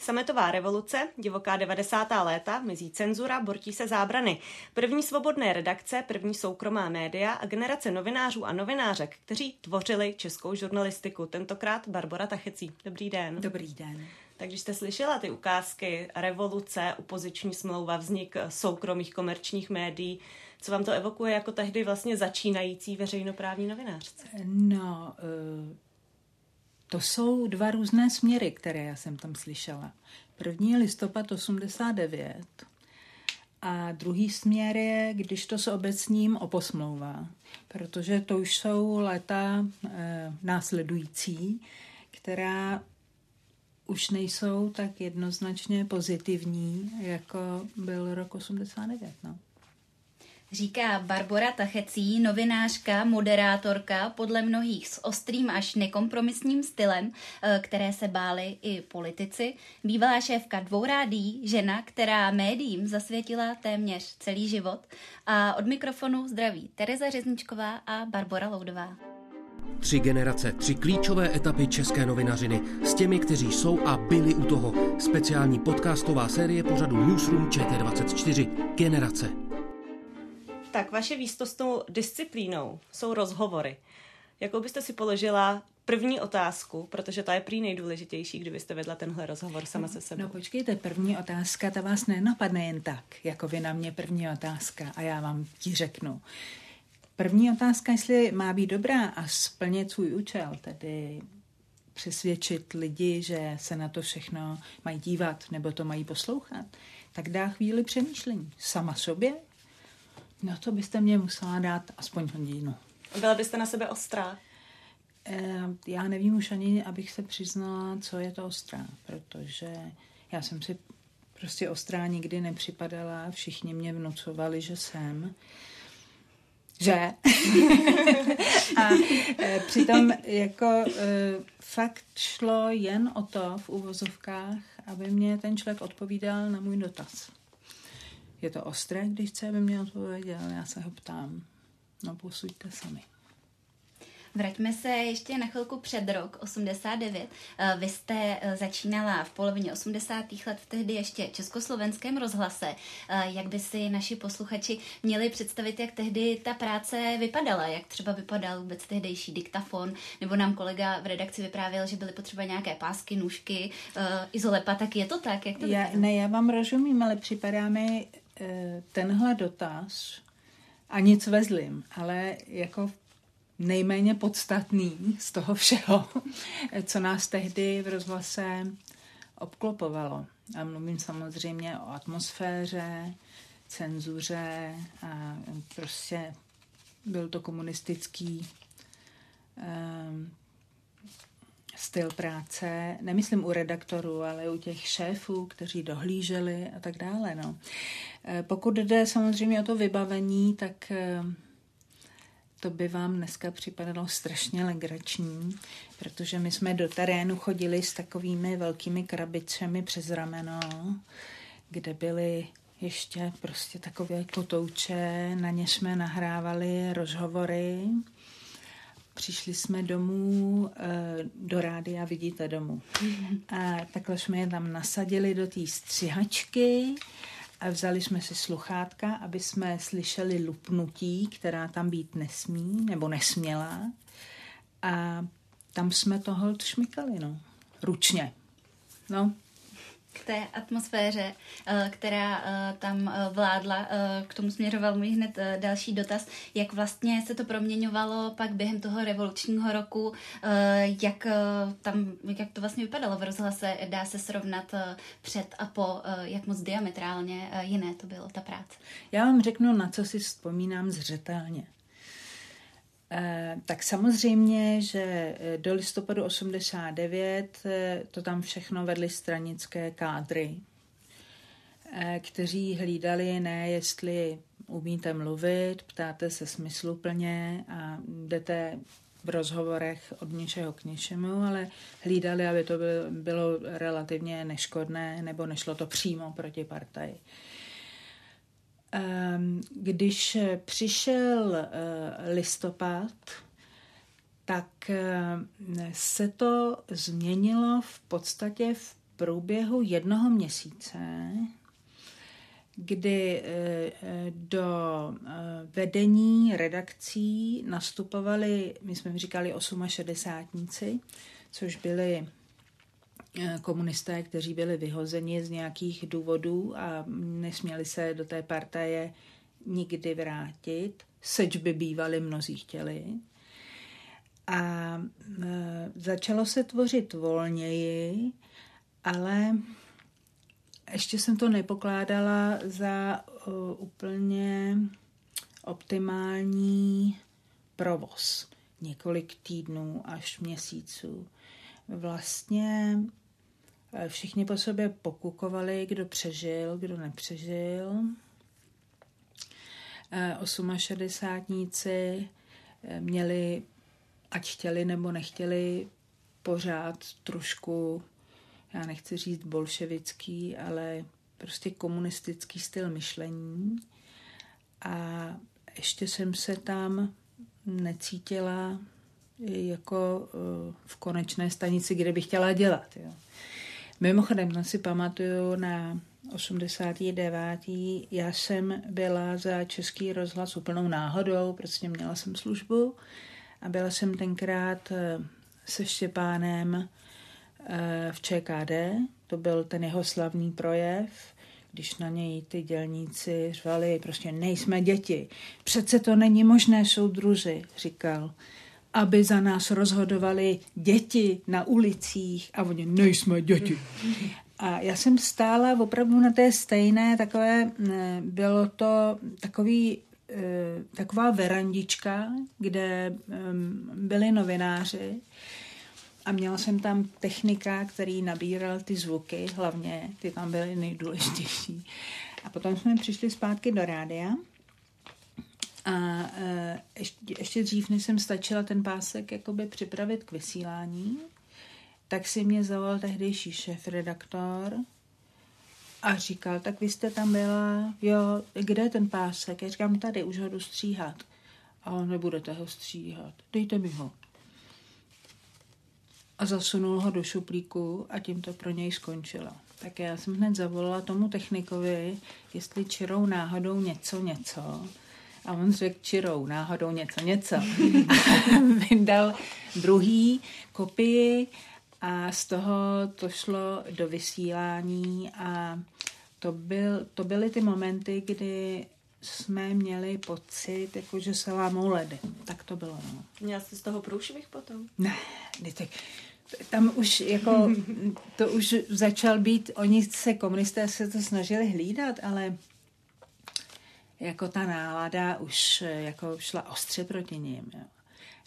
Sametová revoluce, divoká 90. léta, mizí cenzura, bortí se zábrany. První svobodné redakce, první soukromá média a generace novinářů a novinářek, kteří tvořili českou žurnalistiku. Tentokrát Barbara Tachecí. Dobrý den. Dobrý den. Tak když jste slyšela ty ukázky, revoluce, opoziční smlouva, vznik soukromých komerčních médií, co vám to evokuje jako tehdy vlastně začínající veřejnoprávní novinářce? No, uh to jsou dva různé směry, které já jsem tam slyšela. První je listopad 89 a druhý směr je, když to s obecním oposmlouvá, protože to už jsou léta e, následující, která už nejsou tak jednoznačně pozitivní, jako byl rok 89. No říká Barbara Tachecí, novinářka, moderátorka, podle mnohých s ostrým až nekompromisním stylem, eh, které se báli i politici. Bývalá šéfka dvou rádí, žena, která médiím zasvětila téměř celý život. A od mikrofonu zdraví Tereza Řezničková a Barbara Loudová. Tři generace, tři klíčové etapy české novinařiny s těmi, kteří jsou a byli u toho. Speciální podcastová série pořadu Newsroom ČT24. Generace. Tak vaše výstostnou disciplínou jsou rozhovory. Jakou byste si položila první otázku, protože ta je prý nejdůležitější, kdybyste vedla tenhle rozhovor sama se sebou. No počkejte, první otázka, ta vás nenapadne jen tak, jako vy na mě první otázka a já vám ti řeknu. První otázka, jestli má být dobrá a splnit svůj účel, tedy přesvědčit lidi, že se na to všechno mají dívat nebo to mají poslouchat, tak dá chvíli přemýšlení. Sama sobě No to byste mě musela dát aspoň hodinu. Byla byste na sebe ostrá? E, já nevím už ani, abych se přiznala, co je to ostrá, protože já jsem si prostě ostrá nikdy nepřipadala, všichni mě vnucovali, že jsem. Že? a e, přitom jako e, fakt šlo jen o to v uvozovkách, aby mě ten člověk odpovídal na můj dotaz. Je to ostré, když chce, aby mě odpověděl, já se ho ptám. No posuďte sami. Vraťme se ještě na chvilku před rok 89. Eh, vy jste eh, začínala v polovině 80. let v tehdy ještě československém rozhlase. Eh, jak by si naši posluchači měli představit, jak tehdy ta práce vypadala? Jak třeba vypadal vůbec tehdejší diktafon? Nebo nám kolega v redakci vyprávěl, že byly potřeba nějaké pásky, nůžky, izolepa, tak je to tak? Jak to já, ne, já vám rozumím, ale připadá mi tenhle dotaz a nic vezlím, ale jako nejméně podstatný z toho všeho, co nás tehdy v rozhlase obklopovalo. A mluvím samozřejmě o atmosféře, cenzuře a prostě byl to komunistický um, styl práce, nemyslím u redaktorů, ale u těch šéfů, kteří dohlíželi a tak dále. No. Eh, pokud jde samozřejmě o to vybavení, tak ehm, to by vám dneska připadalo strašně legrační, protože my jsme do terénu chodili s takovými velkými krabicemi přes rameno, kde byly ještě prostě takové kotouče, na ně jsme nahrávali rozhovory. Přišli jsme domů eh, do rádia Vidíte domů. A takhle jsme je tam nasadili do té střihačky a vzali jsme si sluchátka, aby jsme slyšeli lupnutí, která tam být nesmí nebo nesměla. A tam jsme to hold šmykali, no. Ručně. No, k té atmosféře, eh, která eh, tam eh, vládla. K tomu směřoval můj hned další dotaz, jak vlastně se to proměňovalo pak během toho revolučního roku, jak, tam, jak to vlastně vypadalo v rozhlase, dá se srovnat před a po, jak moc diametrálně jiné to bylo, ta práce. Já vám řeknu, na co si vzpomínám zřetelně. Tak samozřejmě, že do listopadu 89 to tam všechno vedly stranické kádry, kteří hlídali ne, jestli umíte mluvit, ptáte se smysluplně a jdete v rozhovorech od něčeho k něčemu, ale hlídali, aby to bylo relativně neškodné nebo nešlo to přímo proti partaji. Ehm, když přišel eh, listopad, tak eh, se to změnilo v podstatě v průběhu jednoho měsíce, kdy eh, do vedení redakcí nastupovali, my jsme říkali 68, což byli komunisté, kteří byli vyhozeni z nějakých důvodů a nesměli se do té partaje nikdy vrátit, seč by bývali mnozí chtěli. A e, začalo se tvořit volněji, ale ještě jsem to nepokládala za uh, úplně optimální provoz. Několik týdnů až měsíců. Vlastně Eh, všichni po sobě pokukovali, kdo přežil, kdo nepřežil. Eh, osmašedesátníci eh, měli, ať chtěli nebo nechtěli, pořád trošku, já nechci říct bolševický, ale prostě komunistický styl myšlení. A ještě jsem se tam necítila jako v konečné stanici, kde bych chtěla dělat. Jo. Mimochodem, no si pamatuju na 89. Já jsem byla za Český rozhlas úplnou náhodou, prostě měla jsem službu a byla jsem tenkrát eh, se Štěpánem eh, v ČKD, to byl ten jeho slavný projev, když na něj ty dělníci řvali, prostě nejsme děti, přece to není možné, soudruzi, říkal aby za nás rozhodovali děti na ulicích a oni nejsme děti. A já jsem stála opravdu na té stejné takové, bylo to takový, e, taková verandička, kde byli novináři a měla jsem tam technika, který nabíral ty zvuky, hlavně ty tam byly nejdůležitější. A potom jsme přišli zpátky do rádia a e, ještě, ještě dřív, než jsem stačila ten pásek jakoby připravit k vysílání, tak si mě zavolal tehdejší šéf-redaktor a říkal, tak vy jste tam byla, jo, kde je ten pásek? Já říkám, tady, už ho jdu stříhat. A on, nebudete ho stříhat, dejte mi ho. A zasunul ho do šuplíku a tím to pro něj skončilo. Tak já jsem hned zavolala tomu technikovi, jestli čirou náhodou něco, něco a on řekl čirou, náhodou něco, něco. Vydal druhý kopii a z toho to šlo do vysílání a to, byl, to byly ty momenty, kdy jsme měli pocit, jako že se lámou ledy. Tak to bylo. No. Měla jste z toho průšvih potom? Ne, tak tam už jako, to už začal být, oni se komunisté se to snažili hlídat, ale jako ta nálada už eh, jako šla ostře proti ním. Jo.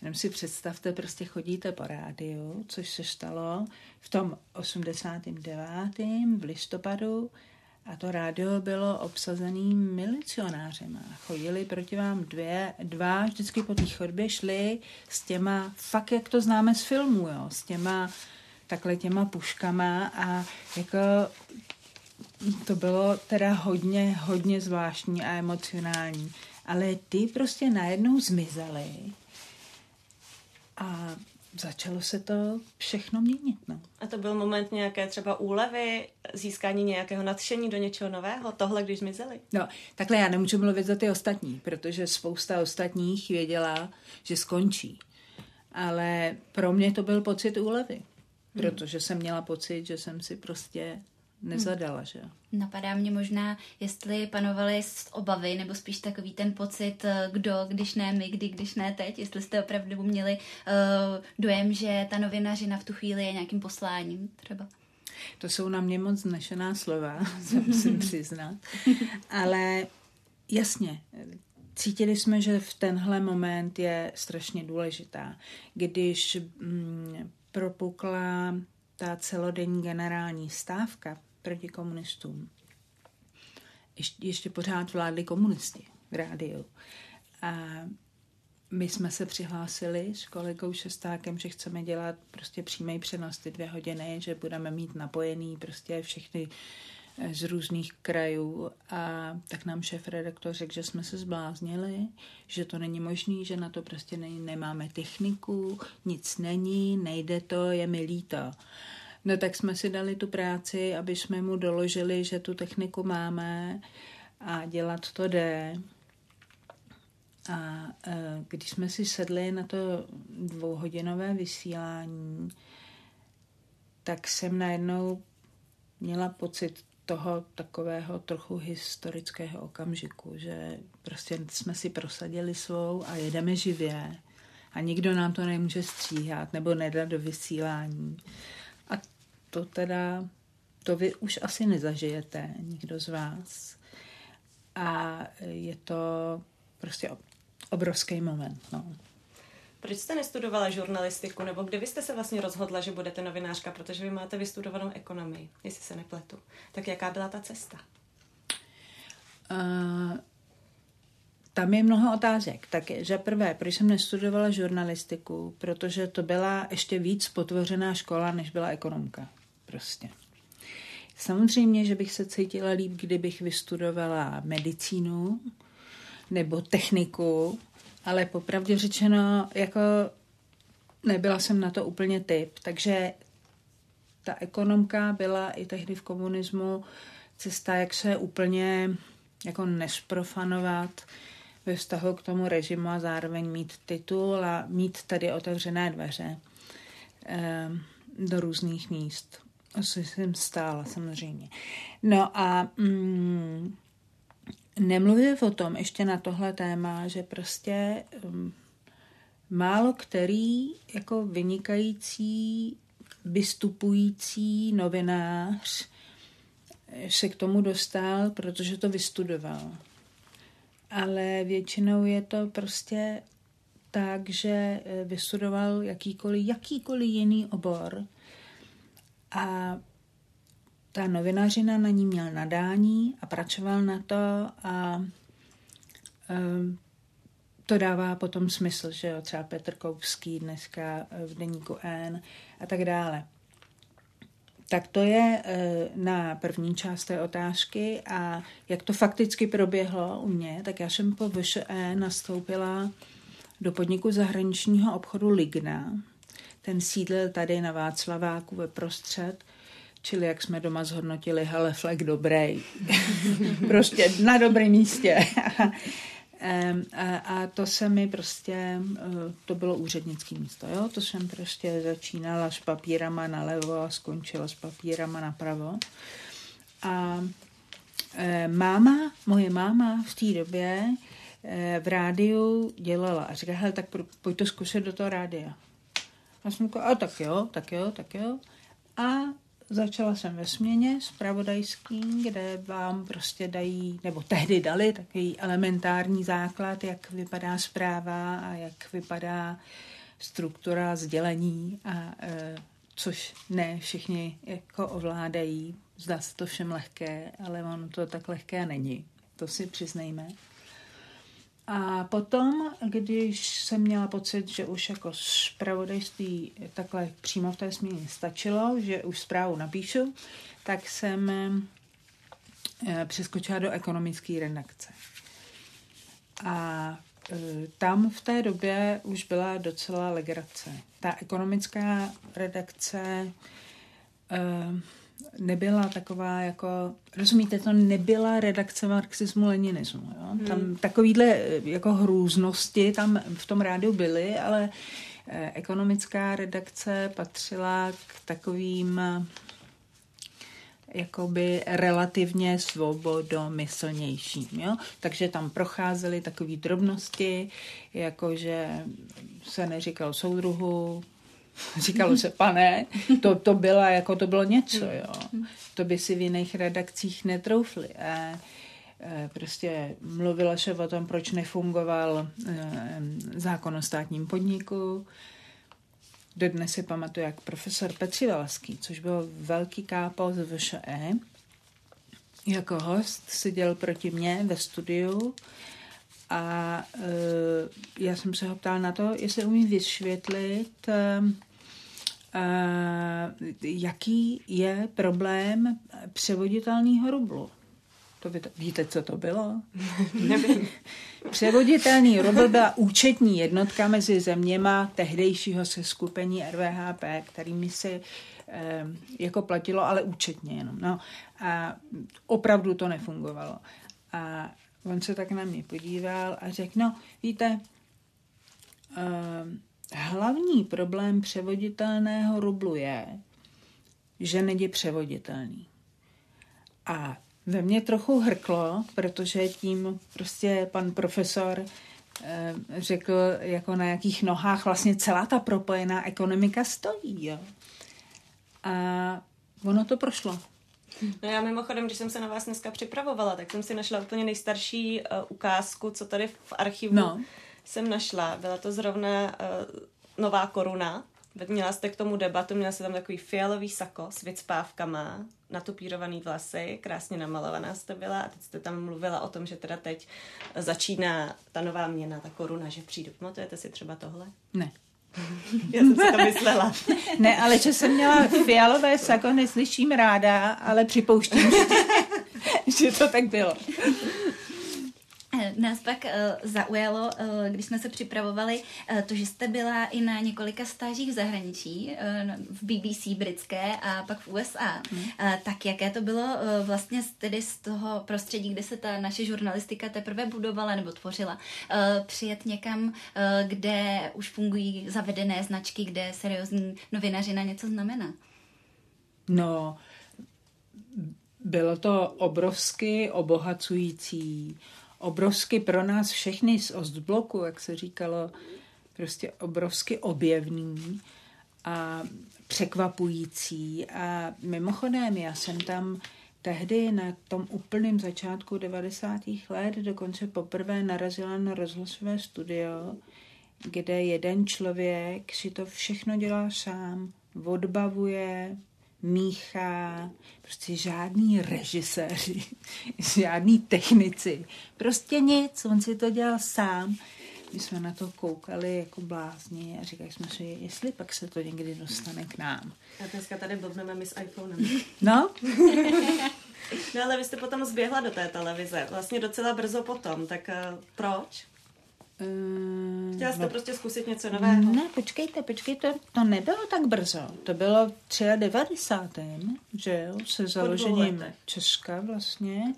Jenom si představte, prostě chodíte po rádiu, což se stalo v tom 89. v listopadu a to rádio bylo obsazený milicionářema. Chodili proti vám dvě, dva, vždycky po té chodbě šli s těma, fakt jak to známe z filmů, jo, s těma takhle těma puškama a jako to bylo teda hodně, hodně zvláštní a emocionální. Ale ty prostě najednou zmizely a začalo se to všechno měnit. No. A to byl moment nějaké třeba úlevy, získání nějakého nadšení do něčeho nového, tohle, když zmizeli? No, takhle já nemůžu mluvit za ty ostatní, protože spousta ostatních věděla, že skončí. Ale pro mě to byl pocit úlevy, hmm. protože jsem měla pocit, že jsem si prostě nezadala, hmm. že Napadá mě možná, jestli panovaly obavy, nebo spíš takový ten pocit, eh, kdo, když ne my, kdy, když ne teď, jestli jste opravdu měli uh, dojem, že ta novinařina v tu chvíli je nějakým posláním třeba. To jsou na mě moc znešená slova, se musím přiznat. Ale jasně, cítili jsme, že v tenhle moment je strašně důležitá. Když mm, propukla ta celodenní generální stávka proti komunistům, ještě, ještě pořád vládli komunisti v rádiu. A my jsme se přihlásili s kolegou Šestákem, že chceme dělat prostě přímý přenos ty dvě hodiny, že budeme mít napojený prostě všechny eh, z různých krajů a tak nám šéf redaktor řekl, že jsme se zbláznili, že to není možný, že na to prostě ne, nemáme techniku, nic není, nejde to, je mi líto. No tak jsme si dali tu práci, aby jsme mu doložili, že tu techniku máme a dělat to jde. A e, když jsme si sedli na to dvouhodinové vysílání, tak jsem najednou měla pocit toho takového trochu historického okamžiku, že prostě jsme si prosadili svou a jedeme živě a nikdo nám to nemůže stříhat nebo nedat do vysílání. To teda, to vy už asi nezažijete, nikdo z vás. A je to prostě obrovský moment. No. Proč jste nestudovala žurnalistiku, nebo kde vy jste se vlastně rozhodla, že budete novinářka, protože vy máte vystudovanou ekonomii, jestli se nepletu. Tak jaká byla ta cesta? Uh, tam je mnoho otázek. Tak že prvé, proč jsem nestudovala žurnalistiku, protože to byla ještě víc potvořená škola, než byla ekonomka. Prostě. Samozřejmě, že bych se cítila líp, kdybych vystudovala medicínu, nebo techniku, ale popravdě řečeno, jako nebyla jsem na to úplně typ, takže ta ekonomka byla i tehdy v komunismu cesta, jak se úplně jako nesprofanovat ve vztahu k tomu režimu a zároveň mít titul a mít tady otevřené dveře eh, do různých míst. Asi jsem stála samozřejmě. No a mm, Nemluvím o tom ještě na tohle téma, že prostě um, málo který jako vynikající, vystupující novinář se k tomu dostal, protože to vystudoval. Ale většinou je to prostě tak, že eh, vystudoval jakýkoliv, jakýkoliv jiný obor a ta novinařina na ní měl nadání a pracoval na to a um, to dává potom smysl, že jo, třeba Petr Koupský dneska v deníku N a tak dále. Tak to je e, na první část té otázky a jak to fakticky proběhlo u mě, tak já jsem po VŠE nastoupila do podniku zahraničního obchodu Ligna. Ten sídlil tady na Václaváku ve prostřed Čili jak jsme doma zhodnotili, hele, flek dobrý. prostě na dobrém místě. a, a to se mi prostě, eh, to bylo úřednické místo, jo? To jsem prostě začínala s papírama nalevo a skončila s papírama napravo. A e, máma, moje máma v té době e, v rádiu dělala a říkala, hele, tak pojď to zkusit do toho rádia. A jsem říkala, a tak jo, tak jo, tak jo. A Začala jsem ve směně spravodajský, kde vám prostě dají, nebo tehdy dali takový elementární základ, jak vypadá zpráva a jak vypadá struktura sdělení, a, e, což ne všichni jako ovládají. Zdá se to všem lehké, ale ono to tak lehké není. To si přiznejme. A potom, když jsem měla pocit, že už jako zpravodajství takhle přímo v té směně stačilo, že už zprávu napíšu, tak jsem eh, přeskočila do ekonomické redakce. A eh, tam v té době už byla docela legrace. Ta ekonomická redakce eh, nebyla taková jako, rozumíte, to nebyla redakce marxismu, leninismu. Jo? Hmm. Tam takovýhle jako hrůznosti tam v tom rádiu byly, ale eh, ekonomická redakce patřila k takovým jakoby relativně svobodomyslnějším. Jo? Takže tam procházely takové drobnosti, jakože se neříkal soudruhu, říkalo se pane, to, to, byla, jako to bylo něco, jo. To by si v jiných redakcích netroufli. A, prostě mluvila se o tom, proč nefungoval zákon o státním podniku. Dodnes si pamatuju, jak profesor Petřivalský, což byl velký kápal z VŠE, jako host seděl proti mně ve studiu a e, já jsem se ho ptal na to, jestli umí vysvětlit, e, e, jaký je problém převoditelného rublu. To vy, víte, co to bylo? Nevím. Převoditelný rubl byla účetní jednotka mezi zeměma tehdejšího seskupení RVHP, kterými se eh, jako platilo, ale účetně jenom. No, a opravdu to nefungovalo. A on se tak na mě podíval a řekl, no, víte, eh, hlavní problém převoditelného rublu je, že není převoditelný. A ve mně trochu hrklo, protože tím prostě pan profesor eh, řekl, jako na jakých nohách vlastně celá ta propojená ekonomika stojí. Jo. A ono to prošlo. No já mimochodem, když jsem se na vás dneska připravovala, tak jsem si našla úplně nejstarší uh, ukázku, co tady v archivu no. jsem našla. Byla to zrovna uh, nová koruna. Měla jste k tomu debatu, měla jste tam takový fialový sako s vycpávkama, natupírovaný vlasy, krásně namalovaná jste byla a teď jste tam mluvila o tom, že teda teď začíná ta nová měna, ta koruna, že přijdu. Pamatujete si třeba tohle? Ne. Já jsem si to myslela. ne, ale že jsem měla fialové sako, neslyším ráda, ale připouštím, že to tak bylo. Eh, nás pak uh, zaujalo, uh, když jsme se připravovali, uh, to, že jste byla i na několika stážích v zahraničí, uh, v BBC britské a pak v USA. Hmm. Uh, tak jaké to bylo uh, vlastně tedy z toho prostředí, kde se ta naše žurnalistika teprve budovala nebo tvořila, uh, přijet někam, uh, kde už fungují zavedené značky, kde seriózní novinařina něco znamená? No, bylo to obrovsky obohacující obrovsky pro nás všechny z Ostbloku, jak se říkalo, prostě obrovsky objevný a překvapující. A mimochodem, já jsem tam tehdy na tom úplném začátku 90. let dokonce poprvé narazila na rozhlasové studio, kde jeden člověk si to všechno dělá sám, odbavuje, míchá, prostě žádný režiséři, žádný technici, prostě nic, on si to dělal sám. My jsme na to koukali jako blázni a říkali jsme si, jestli pak se to někdy dostane k nám. A dneska tady blbneme my s iPhonem. No. no ale vy jste potom zběhla do té televize, vlastně docela brzo potom, tak uh, proč? Uh, Chtěla jste no, prostě zkusit něco nového? Ne, počkejte, počkejte, to nebylo tak brzo. To bylo v 93. že jo, se založením Česka vlastně.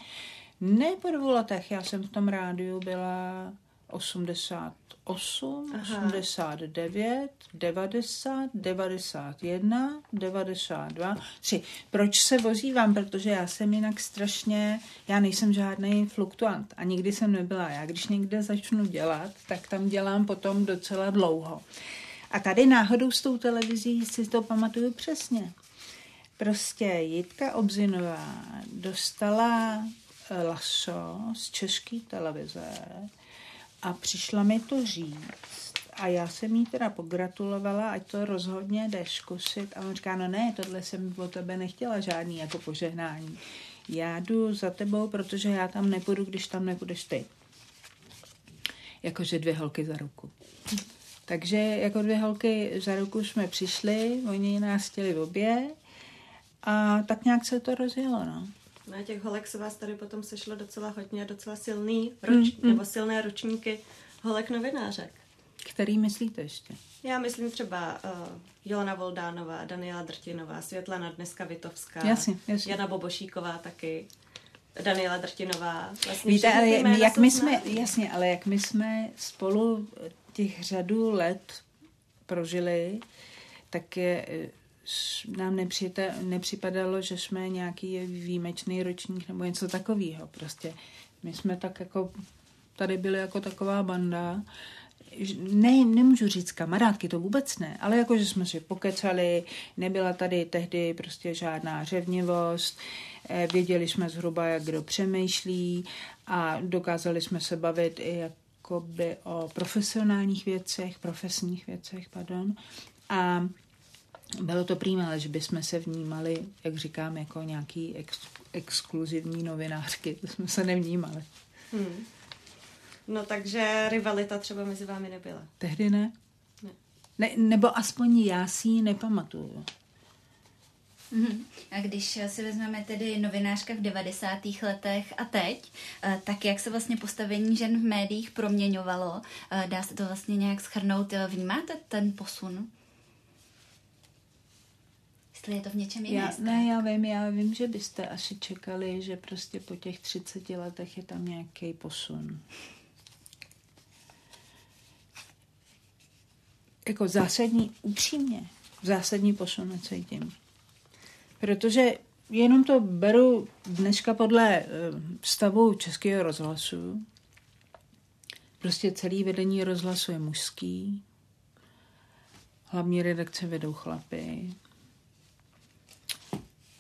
Ne po dvou letech, já jsem v tom rádiu byla 88, Aha. 89, 90, 91, 92, 3. Proč se vozívám? Protože já jsem jinak strašně, já nejsem žádný fluktuant a nikdy jsem nebyla. Já když někde začnu dělat, tak tam dělám potom docela dlouho. A tady náhodou s tou televizí si to pamatuju přesně. Prostě Jitka Obzinová dostala laso z české televize, a přišla mi to říct a já jsem jí teda pogratulovala, ať to rozhodně jdeš zkusit. A on říká, no ne, tohle jsem o tebe nechtěla žádný jako požehnání. Já jdu za tebou, protože já tam nepůjdu, když tam nebudeš ty. Jakože dvě holky za ruku. Takže jako dvě holky za ruku jsme přišli, oni nás chtěli obě a tak nějak se to rozjelo, no. Na těch holek se vás tady potom sešlo docela hodně, docela silný roč, mm, mm. nebo silné ročníky holek novinářek. Který myslíte ještě? Já myslím třeba uh, Jolana Voldánová, Daniela Drtinová, Světlana Dneska Vitovská, jasně, jasně. Jana Bobošíková taky, Daniela Drtinová. Vlastně Víte, ale my, jak my jsme, jasně, ale jak my jsme spolu těch řadu let prožili, tak je, nám nepřijete, nepřipadalo, že jsme nějaký výjimečný ročník nebo něco takového. Prostě my jsme tak jako, tady byli jako taková banda, ne, nemůžu říct kamarádky, to vůbec ne, ale jako, že jsme si pokecali, nebyla tady tehdy prostě žádná řevnivost, eh, věděli jsme zhruba, jak kdo přemýšlí a dokázali jsme se bavit i jakoby o profesionálních věcech, profesních věcech, pardon. A bylo to prýma, že bychom se vnímali, jak říkám, jako nějaký ex, exkluzivní novinářky. To jsme se nevnímali. Hmm. No takže rivalita třeba mezi vámi nebyla? Tehdy ne. ne. ne nebo aspoň já si ji nepamatuju. Mm-hmm. A když si vezmeme tedy novinářka v 90. letech a teď, eh, tak jak se vlastně postavení žen v médiích proměňovalo? Eh, dá se to vlastně nějak schrnout? Vnímáte ten posun? Jestli je to v něčem jiném? Já, ne, já vím, já vím, že byste asi čekali, že prostě po těch 30 letech je tam nějaký posun. Jako zásadní, upřímně, zásadní posun necítím. Protože jenom to beru dneska podle eh, stavu Českého rozhlasu. Prostě celý vedení rozhlasu je mužský. Hlavní redakce vedou chlapy.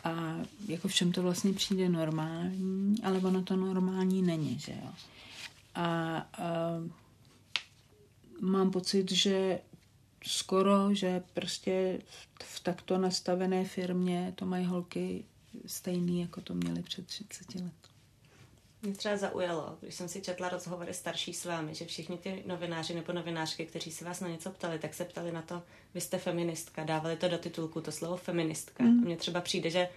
A jako všem to vlastně přijde normální, ale ono to normální není, že jo. A, a mám pocit, že skoro, že prostě v takto nastavené firmě to mají holky stejný, jako to měly před 30 let. Mě třeba zaujalo, když jsem si četla rozhovory starší s vámi, že všichni ty novináři nebo novinářky, kteří se vás na něco ptali, tak se ptali na to, vy jste feministka, dávali to do titulku, to slovo feministka. Mm. Mně třeba přijde, že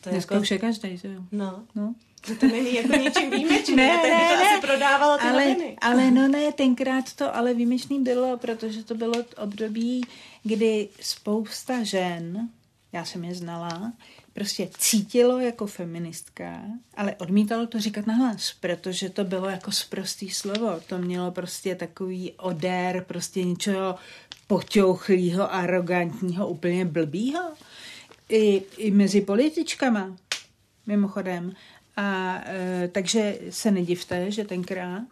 to je Dneska jako... už je každý, že jo? No. no. Že to není jako něčím výjimečným. ne, ne, ne, to asi prodávalo ty ale, noviny. ale no ne, tenkrát to ale výjimečný bylo, protože to bylo období, kdy spousta žen, já jsem je znala, prostě cítilo jako feministka, ale odmítalo to říkat nahlas, protože to bylo jako sprostý slovo. To mělo prostě takový odér, prostě něčeho poťouchlýho, arrogantního, úplně blbýho. I, i mezi političkama, mimochodem. A e, takže se nedivte, že tenkrát,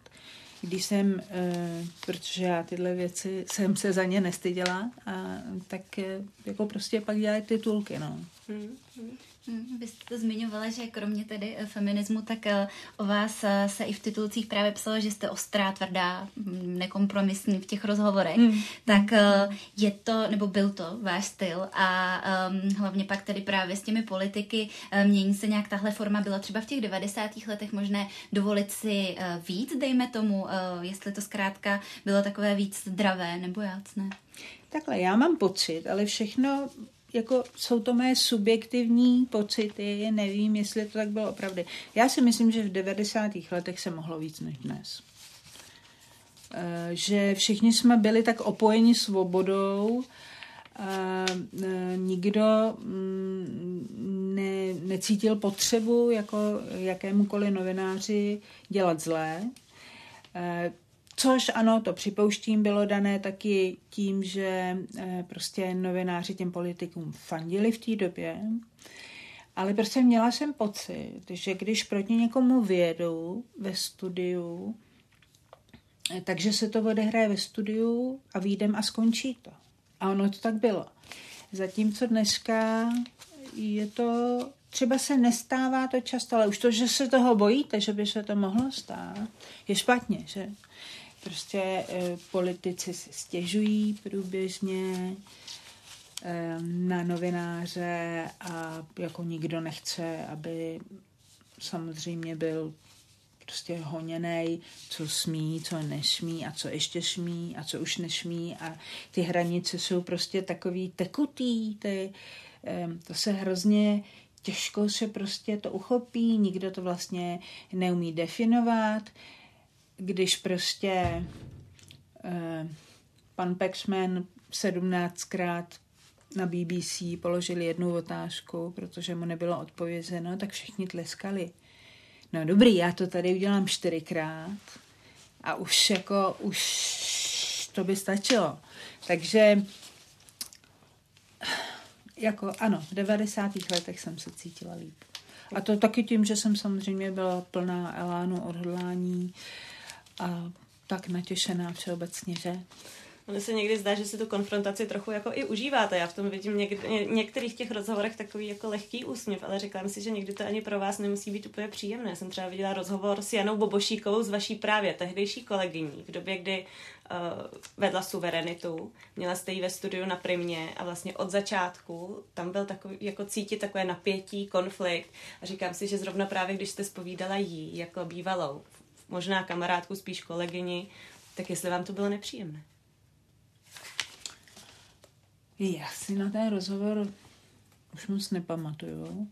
když jsem, e, protože já tyhle věci jsem se za ně nestyděla, a tak e, jako prostě pak dělají titulky, no. Hmm, vy jste to zmiňovala, že kromě tedy eh, feminismu, tak eh, o vás eh, se i v titulcích právě psalo, že jste ostrá, tvrdá, hm, nekompromisní v těch rozhovorech. Hmm. Tak je to, nebo byl to váš styl a um, hlavně pak tedy právě s těmi politiky mění se nějak tahle forma. Bylo třeba v těch 90. letech možné dovolit si víc, dejme tomu, jestli to zkrátka bylo takové víc zdravé, nebo ne? Takhle, já mám pocit, ale všechno jako jsou to mé subjektivní pocity, nevím, jestli to tak bylo opravdu. Já si myslím, že v 90. letech se mohlo víc než dnes. Eh, že všichni jsme byli tak opojeni svobodou, nikdo mm, ne, necítil potřebu jako jakémukoliv novináři dělat zlé. Což ano, to připouštím, bylo dané taky tím, že eh, prostě novináři těm politikům fandili v té době, ale prostě měla jsem pocit, že když proti někomu vědu ve studiu, eh, takže se to odehraje ve studiu a výjdem a skončí to. A ono to tak bylo. Zatímco dneska je to, třeba se nestává to často, ale už to, že se toho bojíte, že by se to mohlo stát, je špatně, že? Prostě e, politici si stěžují průběžně e, na novináře a jako nikdo nechce, aby samozřejmě byl prostě honěný, co smí, co nesmí a co ještě smí a co už nesmí a ty hranice jsou prostě takový tekutý, ty, to se hrozně těžko se prostě to uchopí, nikdo to vlastně neumí definovat, když prostě eh, pan Paxman 17krát na BBC položili jednu otázku, protože mu nebylo odpovězeno, tak všichni tleskali. No dobrý, já to tady udělám čtyřikrát a už jako, už to by stačilo. Takže jako ano, v 90. letech jsem se cítila líp. A to taky tím, že jsem samozřejmě byla plná elánu, odhodlání a tak natěšená všeobecně, že? Ono se někdy zdá, že si tu konfrontaci trochu jako i užíváte. Já v tom vidím něk- ně- některých těch rozhovorech takový jako lehký úsměv, ale říkám si, že někdy to ani pro vás nemusí být úplně příjemné. Jsem třeba viděla rozhovor s Janou Bobošíkovou z vaší právě tehdejší kolegyní v době, kdy uh, vedla suverenitu. Měla jste ji ve studiu na Primě a vlastně od začátku tam byl takový, jako cítit takové napětí, konflikt. A říkám si, že zrovna právě když jste spovídala jí jako bývalou, možná kamarádku, spíš kolegyni, tak jestli vám to bylo nepříjemné. Já si na ten rozhovor už moc nepamatuju,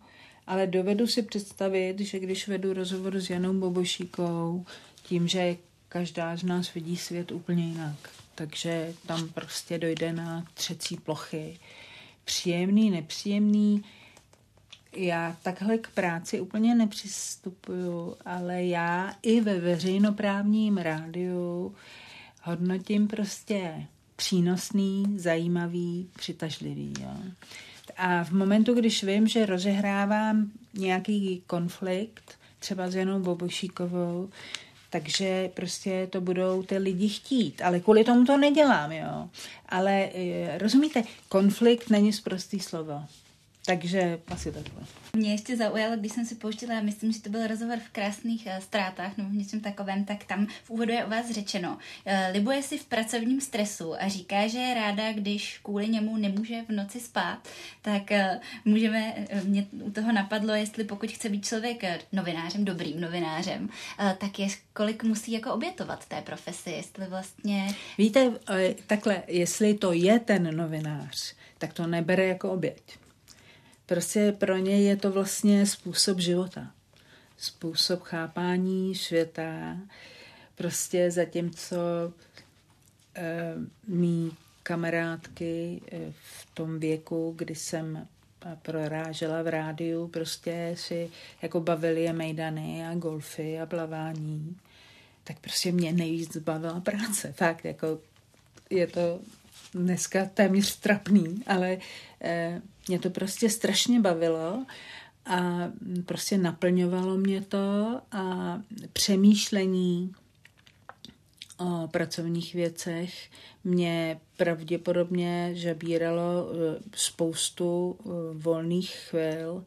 ale dovedu si představit, že když vedu rozhovor s Janou Bobošíkou, tím, že každá z nás vidí svět úplně jinak, takže tam prostě dojde na třecí plochy. Příjemný, nepříjemný, já takhle k práci úplně nepřistupuju, ale já i ve veřejnoprávním rádiu hodnotím prostě přínosný, zajímavý, přitažlivý. Jo. A v momentu, když vím, že rozehrávám nějaký konflikt, třeba s Janou Bobošíkovou, takže prostě to budou ty lidi chtít. Ale kvůli tomu to nedělám, jo. Ale rozumíte, konflikt není zprostý slovo. Takže asi takhle. Mě ještě zaujalo, když jsem si pouštila, myslím, že to byl rozhovor v krásných uh, ztrátách nebo v něčem takovém, tak tam v úvodu je o vás řečeno. Uh, libuje si v pracovním stresu a říká, že je ráda, když kvůli němu nemůže v noci spát, tak uh, můžeme, mě u toho napadlo, jestli pokud chce být člověk novinářem, dobrým novinářem, tak je, kolik musí jako obětovat té profesi, jestli vlastně... Víte, takhle, jestli to je ten novinář, tak to nebere jako oběť. Prostě pro něj je to vlastně způsob života. Způsob chápání světa. Prostě zatímco e, mý kamarádky e, v tom věku, kdy jsem prorážela v rádiu, prostě si jako bavili je mejdany a golfy a plavání, tak prostě mě nejvíc bavila práce. Fakt, jako je to dneska téměř trapný, ale eh, mě to prostě strašně bavilo a prostě naplňovalo mě to a přemýšlení o pracovních věcech mě pravděpodobně žabíralo eh, spoustu eh, volných chvil,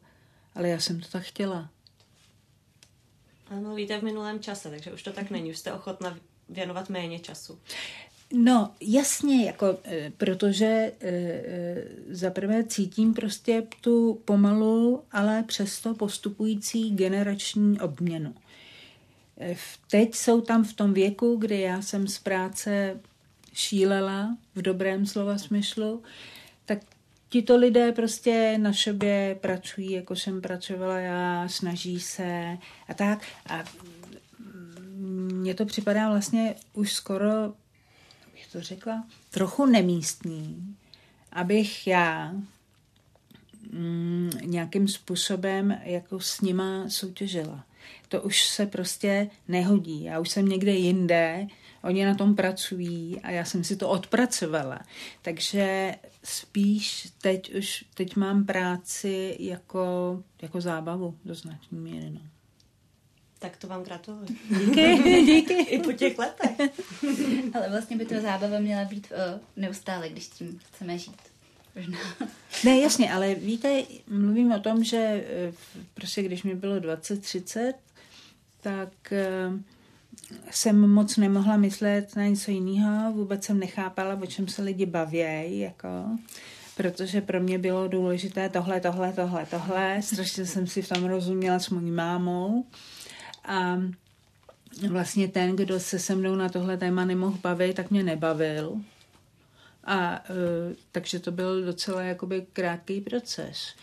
ale já jsem to tak chtěla. Ale mluvíte v minulém čase, takže už to tak není, už jste ochotna věnovat méně času. No, jasně, jako, e, protože e, e, zaprvé cítím prostě tu pomalu, ale přesto postupující generační obměnu. Teď jsou tam v tom věku, kdy já jsem z práce šílela v dobrém slova smyslu, tak tito lidé prostě na sobě pracují, jako jsem pracovala já, snaží se a tak. A mně to připadá vlastně už skoro to řekla, trochu nemístný, abych já mm, nějakým způsobem jako s nima soutěžila. To už se prostě nehodí. Já už jsem někde jinde, oni na tom pracují a já jsem si to odpracovala. Takže spíš teď už, teď mám práci jako, jako zábavu do značné míry. No. Tak to vám gratuluji. Díky, díky. I po těch letech. Ale vlastně by to zábava měla být uh, neustále, když tím chceme žít. Možná. Ne, jasně, ale víte, mluvím o tom, že eh, prostě když mi bylo 20-30, tak uh, jsem moc nemohla myslet na něco jiného, vůbec jsem nechápala, o čem se lidi bavějí, jako protože pro mě bylo důležité tohle, tohle, tohle, tohle. Strašně jsem si v tom rozuměla s mojí mámou. A vlastně ten, kdo se se mnou na tohle téma nemohl bavit, tak mě nebavil. A uh, takže to byl docela jakoby krátký proces.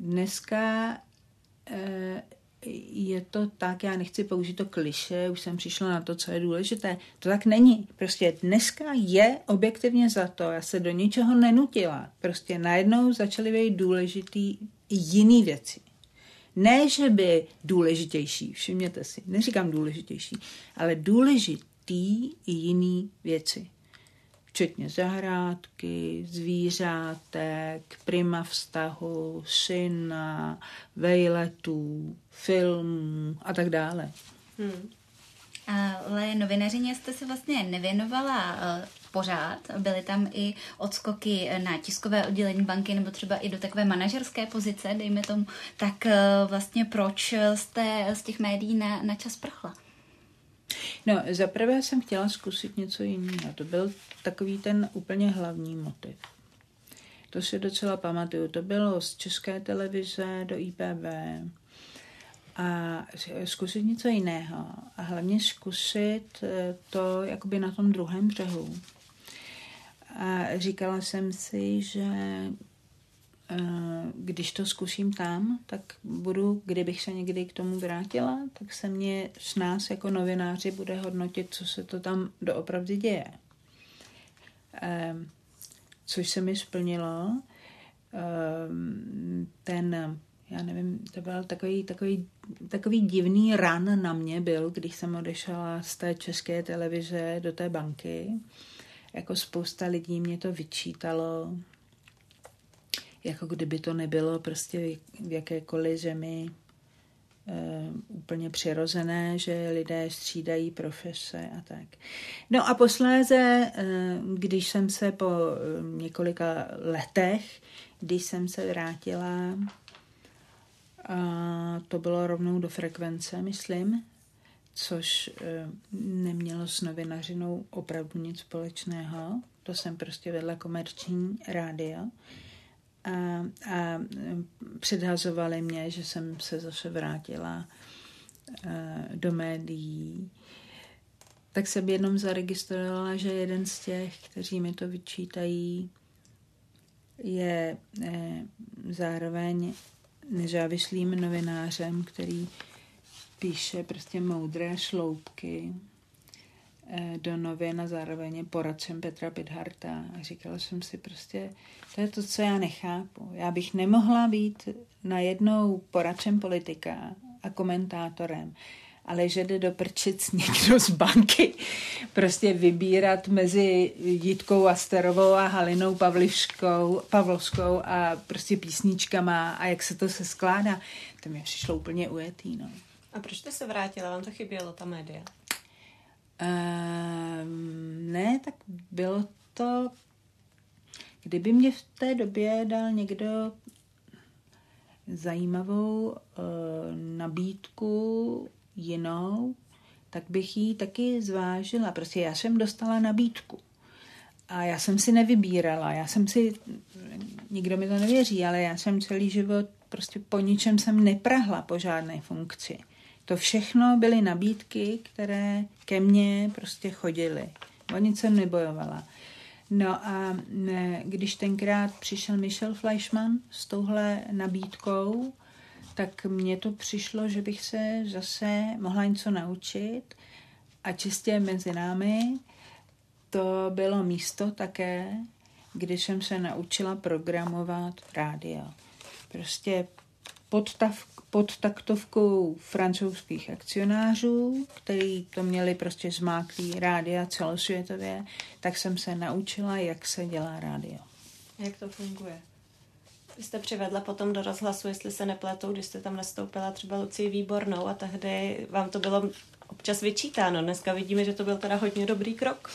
Dneska uh, je to tak, já nechci použít to kliše, už jsem přišla na to, co je důležité. To tak není. Prostě dneska je objektivně za to, já se do ničeho nenutila. Prostě najednou začaly být důležitý jiný věci. Ne, že by důležitější, všimněte si, neříkám důležitější, ale důležitý i jiný věci. včetně zahrádky, zvířátek, prima vztahu, syna, vejletů, filmů a tak dále. Hmm. Ale novinařině jste se vlastně nevěnovala eh, pořád. Byly tam i odskoky na tiskové oddělení banky nebo třeba i do takové manažerské pozice, dejme tomu. Tak eh, vlastně proč jste z těch médií na, na čas prchla? No, zaprvé jsem chtěla zkusit něco jiného. To byl takový ten úplně hlavní motiv. To si docela pamatuju. To bylo z české televize do IPV a zkusit něco jiného. A hlavně zkusit eh, to jakoby na tom druhém břehu. A říkala jsem si, že eh, když to zkusím tam, tak budu, kdybych se někdy k tomu vrátila, tak se mě s nás jako novináři bude hodnotit, co se to tam doopravdy děje. Ehm, což se mi splnilo. Ehm, ten, já nevím, to byl takový, takový, takový divný ran na mě byl, když jsem odešla z té české televize do té banky jako spousta lidí mě to vyčítalo, jako kdyby to nebylo prostě v jakékoliv zemi e, úplně přirozené, že lidé střídají profese a tak. No a posléze, e, když jsem se po e, několika letech, když jsem se vrátila, a to bylo rovnou do frekvence, myslím, což eh, nemělo s novinařinou opravdu nic společného. To jsem prostě vedla komerční rádio. A, a eh, předhazovali mě, že jsem se zase vrátila eh, do médií. Tak jsem jednou zaregistrovala, že jeden z těch, kteří mi to vyčítají, je zároveň nezávislým novinářem, který píše prostě moudré šloupky eh, do novin a zároveň poradcem Petra Pidharta. A říkala jsem si prostě, to je to, co já nechápu. Já bych nemohla být najednou poradcem politika a komentátorem, ale že jde do prčic někdo z banky prostě vybírat mezi Jitkou Asterovou a Halinou Pavlivskou, Pavlovskou a prostě písničkama a jak se to se skládá, to mi přišlo úplně ujetý, no. A proč jste se vrátila? Vám to chybělo, ta média? Um, ne, tak bylo to... Kdyby mě v té době dal někdo zajímavou uh, nabídku jinou, tak bych ji taky zvážila. Prostě já jsem dostala nabídku. A já jsem si nevybírala. Já jsem si, nikdo mi to nevěří, ale já jsem celý život prostě po ničem jsem neprahla po žádné funkci. To všechno byly nabídky, které ke mně prostě chodily. O nic jsem nebojovala. No a ne, když tenkrát přišel Michel Fleischmann s touhle nabídkou, tak mně to přišlo, že bych se zase mohla něco naučit a čistě mezi námi to bylo místo také, kdy jsem se naučila programovat rádio. Prostě podtav, pod taktovkou francouzských akcionářů, který to měli prostě zmáklý rádia celosvětově, tak jsem se naučila, jak se dělá rádio. Jak to funguje? Vy jste přivedla potom do rozhlasu, jestli se nepletou, když jste tam nastoupila třeba Lucii Výbornou a tehdy vám to bylo občas vyčítáno. Dneska vidíme, že to byl teda hodně dobrý krok.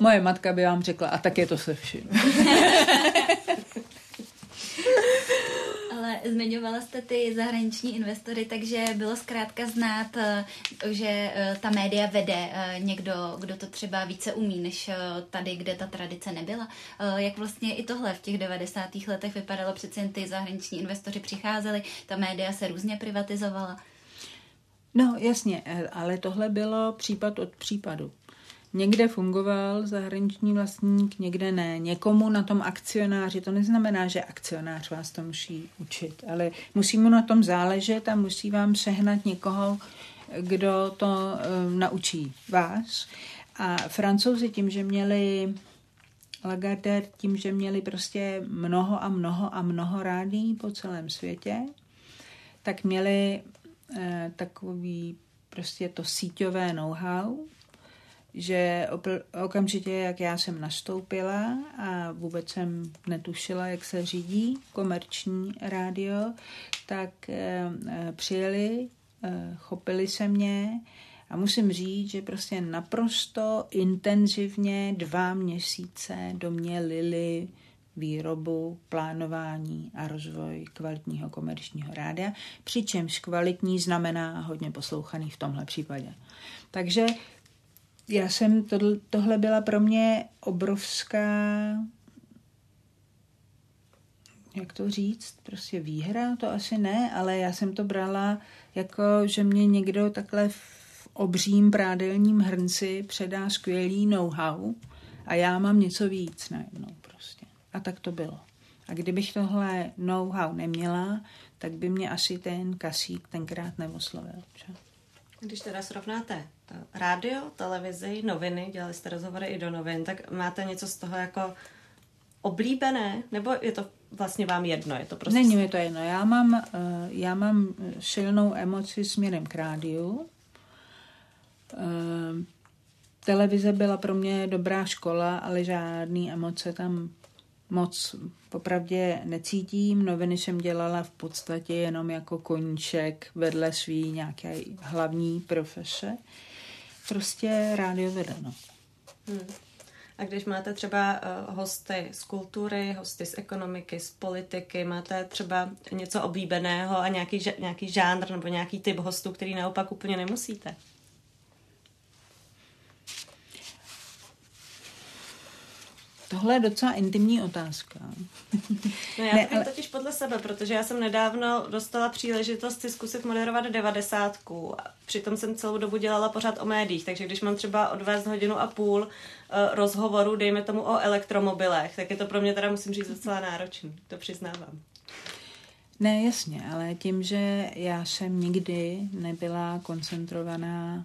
Moje matka by vám řekla, a tak je to se vším. zmiňovala jste ty zahraniční investory, takže bylo zkrátka znát, eh, že eh, ta média vede eh, někdo, kdo to třeba více umí, než tady, kde ta tradice nebyla. Jak vlastně i tohle v těch 90. letech vypadalo, přece ty zahraniční investoři přicházeli, ta média se různě privatizovala. No jasně, ale tohle bylo případ od případu. Někde fungoval zahraniční vlastník, někde ne. Někomu na tom akcionáři, to neznamená, že akcionář vás to musí učit, ale musí mu na tom záležet a musí vám sehnat někoho, kdo to um, naučí vás. A francouzi tím, že měli Lagardère tím, že měli prostě mnoho a mnoho a mnoho rádí po celém světě, tak měli eh, takový prostě to síťové know-how, že okamžitě, jak já jsem nastoupila a vůbec jsem netušila, jak se řídí komerční rádio, tak eh, eh, přijeli, eh, chopili se mě a musím říct, že prostě naprosto intenzivně dva měsíce do mě lili výrobu, plánování a rozvoj kvalitního komerčního rádia, přičemž kvalitní znamená hodně poslouchaný v tomhle případě. Takže já jsem, tohle, tohle byla pro mě obrovská, jak to říct, prostě výhra, to asi ne, ale já jsem to brala jako, že mě někdo takhle v obřím prádelním hrnci předá skvělý know-how a já mám něco víc najednou prostě. A tak to bylo. A kdybych tohle know-how neměla, tak by mě asi ten kasík tenkrát neoslovil. Čo? Když teda srovnáte eh, rádio, televizi, noviny, dělali jste rozhovory i do novin, tak máte něco z toho jako oblíbené, nebo je to vlastně vám jedno? Je to prostě... Není mi to jedno. Já mám, eh, já mám silnou emoci směrem k rádiu. Eh, televize byla pro mě dobrá škola, ale žádný emoce tam moc popravdě necítím. Noviny jsem dělala v podstatě jenom jako koníček vedle svý nějaké hlavní profese. Prostě rádio vedeno. Hmm. A když máte třeba uh, hosty z kultury, hosty z ekonomiky, z politiky, máte třeba něco oblíbeného a nějaký, nějaký žánr nebo nějaký typ hostů, který naopak úplně nemusíte? Tohle je docela intimní otázka. No já ne, ale... totiž podle sebe, protože já jsem nedávno dostala příležitost si zkusit moderovat devadesátku. Přitom jsem celou dobu dělala pořád o médiích, takže když mám třeba odvést hodinu a půl uh, rozhovoru, dejme tomu o elektromobilech, tak je to pro mě teda, musím říct, docela náročný. To přiznávám. Ne, jasně, ale tím, že já jsem nikdy nebyla koncentrovaná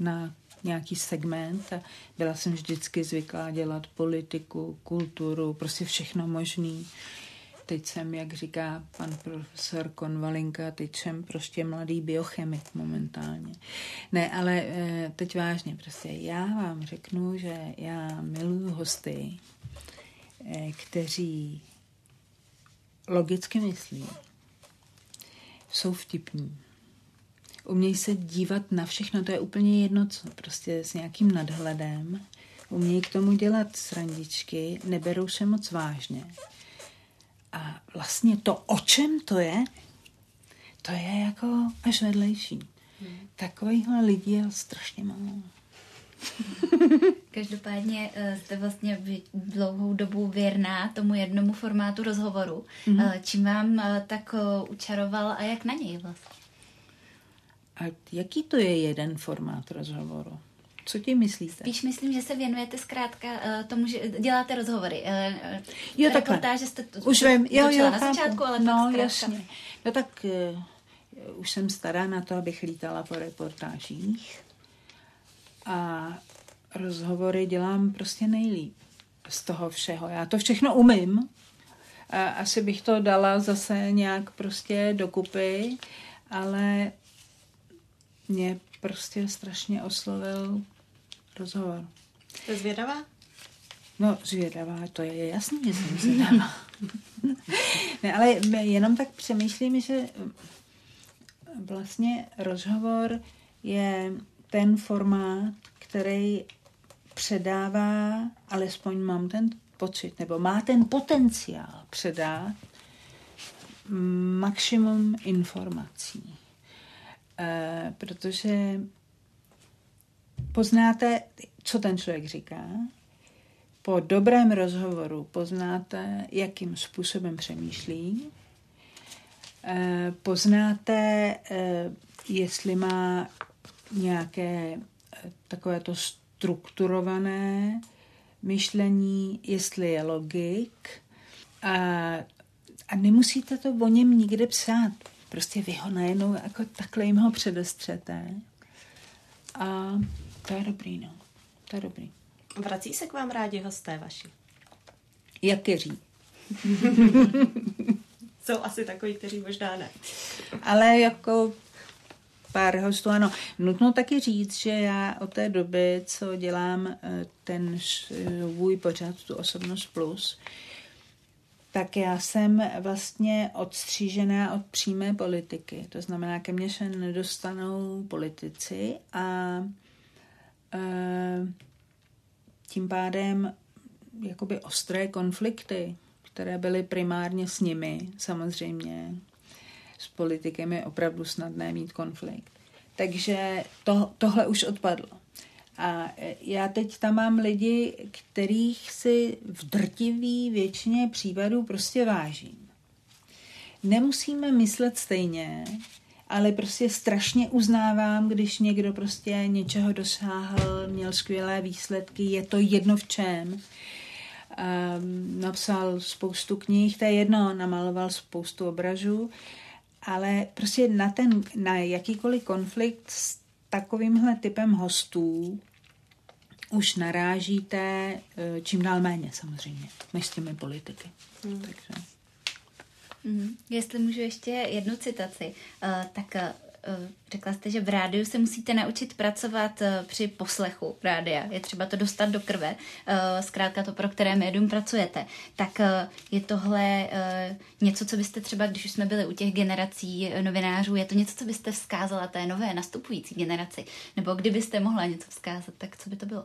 na nějaký segment byla jsem vždycky zvyklá dělat politiku, kulturu, prostě všechno možný. Teď jsem, jak říká pan profesor Konvalinka, teď jsem prostě mladý biochemik momentálně. Ne, ale eh, teď vážně, prostě já vám řeknu, že já miluju hosty, eh, kteří logicky myslí, jsou vtipní, umějí se dívat na všechno, to je úplně jedno, co prostě s nějakým nadhledem, umějí k tomu dělat srandičky, neberou se moc vážně. A vlastně to, o čem to je, to je jako až vedlejší. Hmm. Takovýchhle lidí je strašně málo. Každopádně eh, jste vlastně dlouhou dobu věrná tomu jednomu formátu rozhovoru. Mm-hmm. Čím vám eh, tak učaroval a jak na něj vlastně? A jaký to je jeden formát rozhovoru? Co ti myslíte? Spíš myslím, že se věnujete zkrátka uh, tomu, že děláte rozhovory. Uh, jo, takhle. Reportáže jste to, už vím, jo, jo, na začátku, ale no, jasně. No tak uh, už jsem stará na to, abych lítala po reportážích a rozhovory dělám prostě nejlíp z toho všeho. Já to všechno umím. A asi bych to dala zase nějak prostě dokupy, ale mě prostě strašně oslovil rozhovor. Jste zvědavá? No, zvědavá, to je jasný, že jsem zvědavá. ne, ale jenom tak přemýšlím, že vlastně rozhovor je ten formát, který předává, alespoň mám ten pocit, nebo má ten potenciál předat maximum informací. Eh, protože poznáte, co ten člověk říká, po dobrém rozhovoru poznáte, jakým způsobem přemýšlí, eh, poznáte, eh, jestli má nějaké takovéto strukturované myšlení, jestli je logik? A, a nemusíte to o něm nikde psát prostě vy ho najednou jako takhle jim ho předestřete. A to je dobrý, no. To je dobrý. Vrací se k vám rádi hosté vaši? Jakeří. Jsou asi takový, kteří možná ne. Ale jako pár hostů, ano. Nutno taky říct, že já od té doby, co dělám eh, ten svůj pořad, tu Osobnost Plus, tak já jsem vlastně odstřížená od přímé politiky. To znamená, ke mně se nedostanou politici a e, tím pádem jakoby ostré konflikty, které byly primárně s nimi, samozřejmě, s politikem je opravdu snadné mít konflikt. Takže to, tohle už odpadlo. A já teď tam mám lidi, kterých si v drtivý většině případů prostě vážím. Nemusíme myslet stejně, ale prostě strašně uznávám, když někdo prostě něčeho dosáhl, měl skvělé výsledky, je to jedno v čem. Um, napsal spoustu knih, to je jedno, namaloval spoustu obrazů, ale prostě na ten, na jakýkoliv konflikt s takovýmhle typem hostů už narážíte eh, čím dál méně samozřejmě, než s těmi politiky. Hmm. Takže. Mm, jestli můžu ještě jednu citaci, uh, tak uh, řekla jste, že v rádiu se musíte naučit pracovat uh, při poslechu rádia. Je třeba to dostat do krve, uh, zkrátka to, pro které médium pracujete. Tak je tohle něco, co byste třeba, když už jsme byli u těch generací novinářů, je to něco, co byste vzkázala té nové nastupující generaci? Nebo kdybyste mohla něco vzkázat, tak co by to bylo?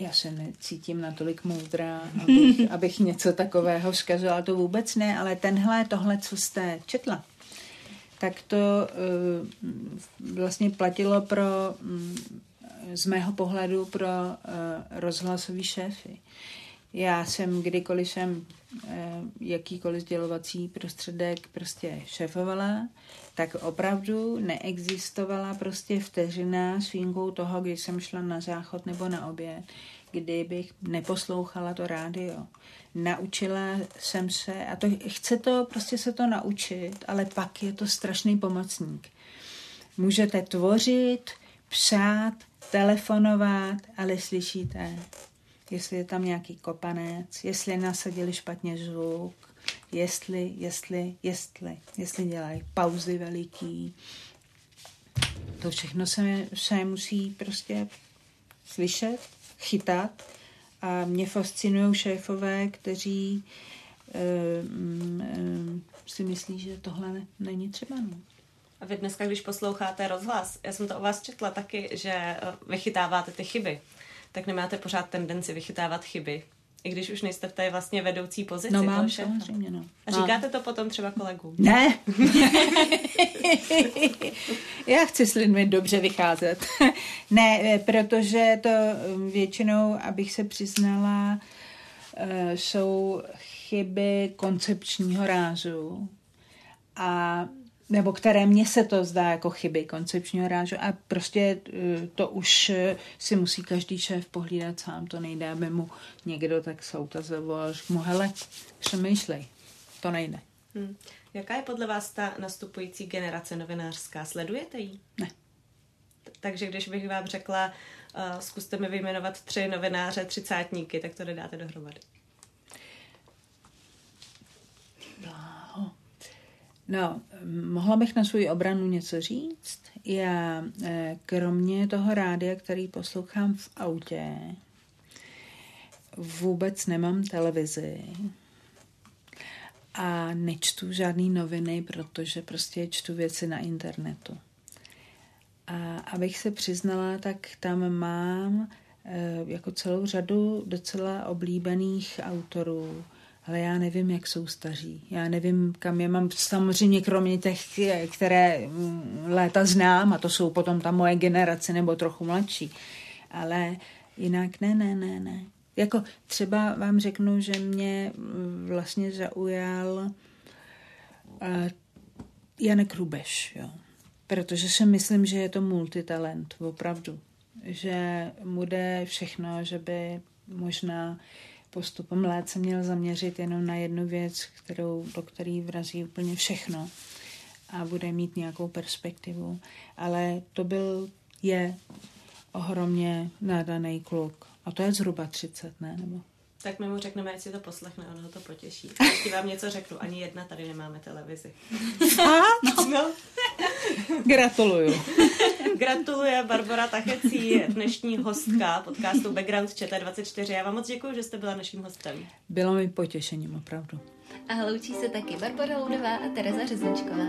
Já se necítím natolik moudrá, abych, abych něco takového vzkazovala, to vůbec ne, ale tenhle, tohle, co jste četla, tak to uh, vlastně platilo pro, um, z mého pohledu, pro uh, rozhlasový šéfy. Já jsem, kdykoliv jsem uh, jakýkoliv sdělovací prostředek prostě šéfovala, tak opravdu neexistovala prostě vteřina s výjimkou toho, když jsem šla na záchod nebo na oběd, kdybych neposlouchala to rádio. Naučila jsem se, a to chce to prostě se to naučit, ale pak je to strašný pomocník. Můžete tvořit, psát, telefonovat, ale slyšíte, jestli je tam nějaký kopanec, jestli nasadili špatně zvuk, jestli, jestli, jestli, jestli dělají pauzy veliký. To všechno se, se musí prostě slyšet, chytat a mě fascinují šéfové, kteří um, um, si myslí, že tohle ne, není třeba. No. A vy dneska, když posloucháte rozhlas, já jsem to o vás četla taky, že eh, vychytáváte ty chyby, tak nemáte pořád tendenci vychytávat chyby i když už nejste v té vlastně vedoucí pozici. No mám, samozřejmě, no. A říkáte to potom třeba kolegům? Ne. Já chci s lidmi dobře vycházet. ne, eh, protože to um, většinou, abych se přiznala, eh, jsou chyby koncepčního rázu. A nebo které mně se to zdá jako chyby koncepčního rážu a prostě eh, to už eh, si musí každý šéf pohlídat sám, to nejde, aby mu někdo tak soutazoval, že mu hele, přemýšlej, to nejde. Hmm. Jaká je podle vás ta nastupující generace novinářská? Sledujete ji? Ne. Takže když bych vám řekla, uh, zkuste mi vyjmenovat tři novináře, třicátníky, tak to nedáte dohromady. No, mohla bych na svou obranu něco říct. Já eh, kromě toho rádia, který poslouchám v autě, vůbec nemám televizi a nečtu žádný noviny, protože prostě čtu věci na internetu. A abych se přiznala, tak tam mám eh, jako celou řadu docela oblíbených autorů, ale já nevím, jak jsou staří. Já nevím, kam je mám. Samozřejmě kromě těch, které mm, léta znám, a to jsou potom ta moje generace nebo trochu mladší. Ale jinak ne, ne, ne, ne. Jako třeba vám řeknu, že mě mm, vlastně zaujal uh, Janek Rubeš, jo. Protože si myslím, že je to multitalent, opravdu. Že mu jde všechno, že by možná postupem let se měl zaměřit jenom na jednu věc, kterou, do které vrazí úplně všechno a bude mít nějakou perspektivu. Ale to byl, je ohromně nádaný kluk. A to je zhruba 30, ne? Nebo? Tak my mu řekneme, ať si to poslechne, ono ho to potěší. A ještě vám něco řeknu, ani jedna tady nemáme televizi. A? No. no. Gratuluju. Gratuluje Barbara Tachecí, dnešní hostka podcastu Background ČT24. Já vám moc děkuji, že jste byla naším hostem. Bylo mi potěšením, opravdu. A loučí se taky Barbara Loudová a Tereza Řezničková.